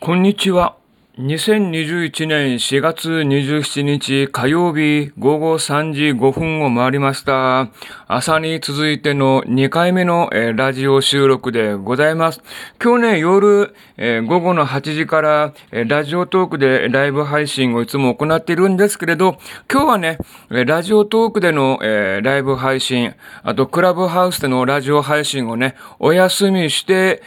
こんにちは。2021年4月27日火曜日午後3時5分を回りました。朝に続いての2回目の、ラジオ収録でございます。今日ね、夜、午後の8時から、ラジオトークでライブ配信をいつも行っているんですけれど、今日はね、ラジオトークでの、ライブ配信、あとクラブハウスでのラジオ配信をね、お休みして、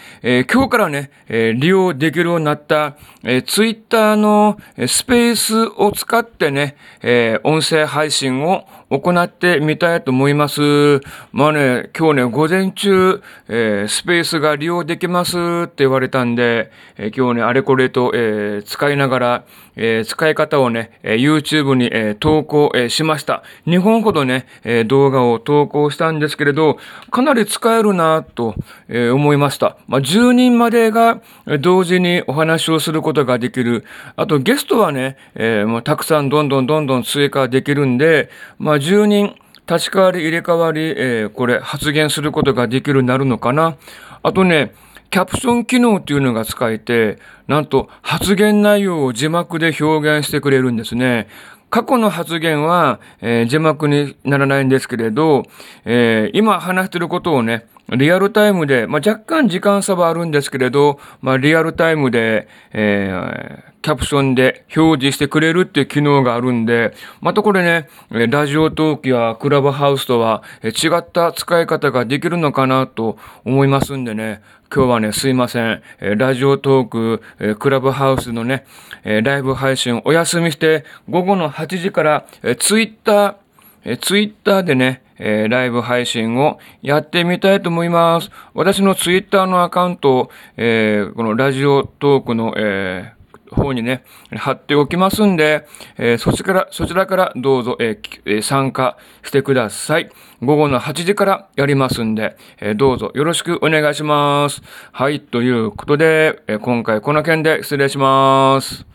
今日からね、利用できるようになった、ツイッターのスペースを使ってね、えー、音声配信を行ってみたいと思います。まあね、今日ね、午前中、えー、スペースが利用できますって言われたんで、えー、今日ね、あれこれと、えー、使いながら、え使い方をね、え YouTube に、え投稿、えしました。2本ほどね、え動画を投稿したんですけれど、かなり使えるなと、え思いました。まあ、10人までが同時にお話をすることができる。あとゲストはね、えもうたくさんどんどんどんどん追加できるんで、まあ、10人立ち替わり入れ替わり、えー、これ発言することができるようになるのかな。あとね、キャプション機能っていうのが使えて、なんと発言内容を字幕で表現してくれるんですね。過去の発言は、えー、字幕にならないんですけれど、えー、今話してることをね、リアルタイムで、まあ、若干時間差はあるんですけれど、まあ、リアルタイムで、えー、キャプションで表示してくれるっていう機能があるんで、またこれね、ラジオトークやクラブハウスとは違った使い方ができるのかなと思いますんでね、今日はね、すいません。ラジオトーク、クラブハウスのね、ライブ配信お休みして、午後の8時からツイッター、ツイッターでね、えー、ライブ配信をやってみたいと思います。私のツイッターのアカウントを、えー、このラジオトークの、えー方にね、貼っておきますんで、えー、そちらから、そちらからどうぞ、えー、参加してください。午後の8時からやりますんで、えー、どうぞよろしくお願いします。はい、ということで、え今回この件で失礼します。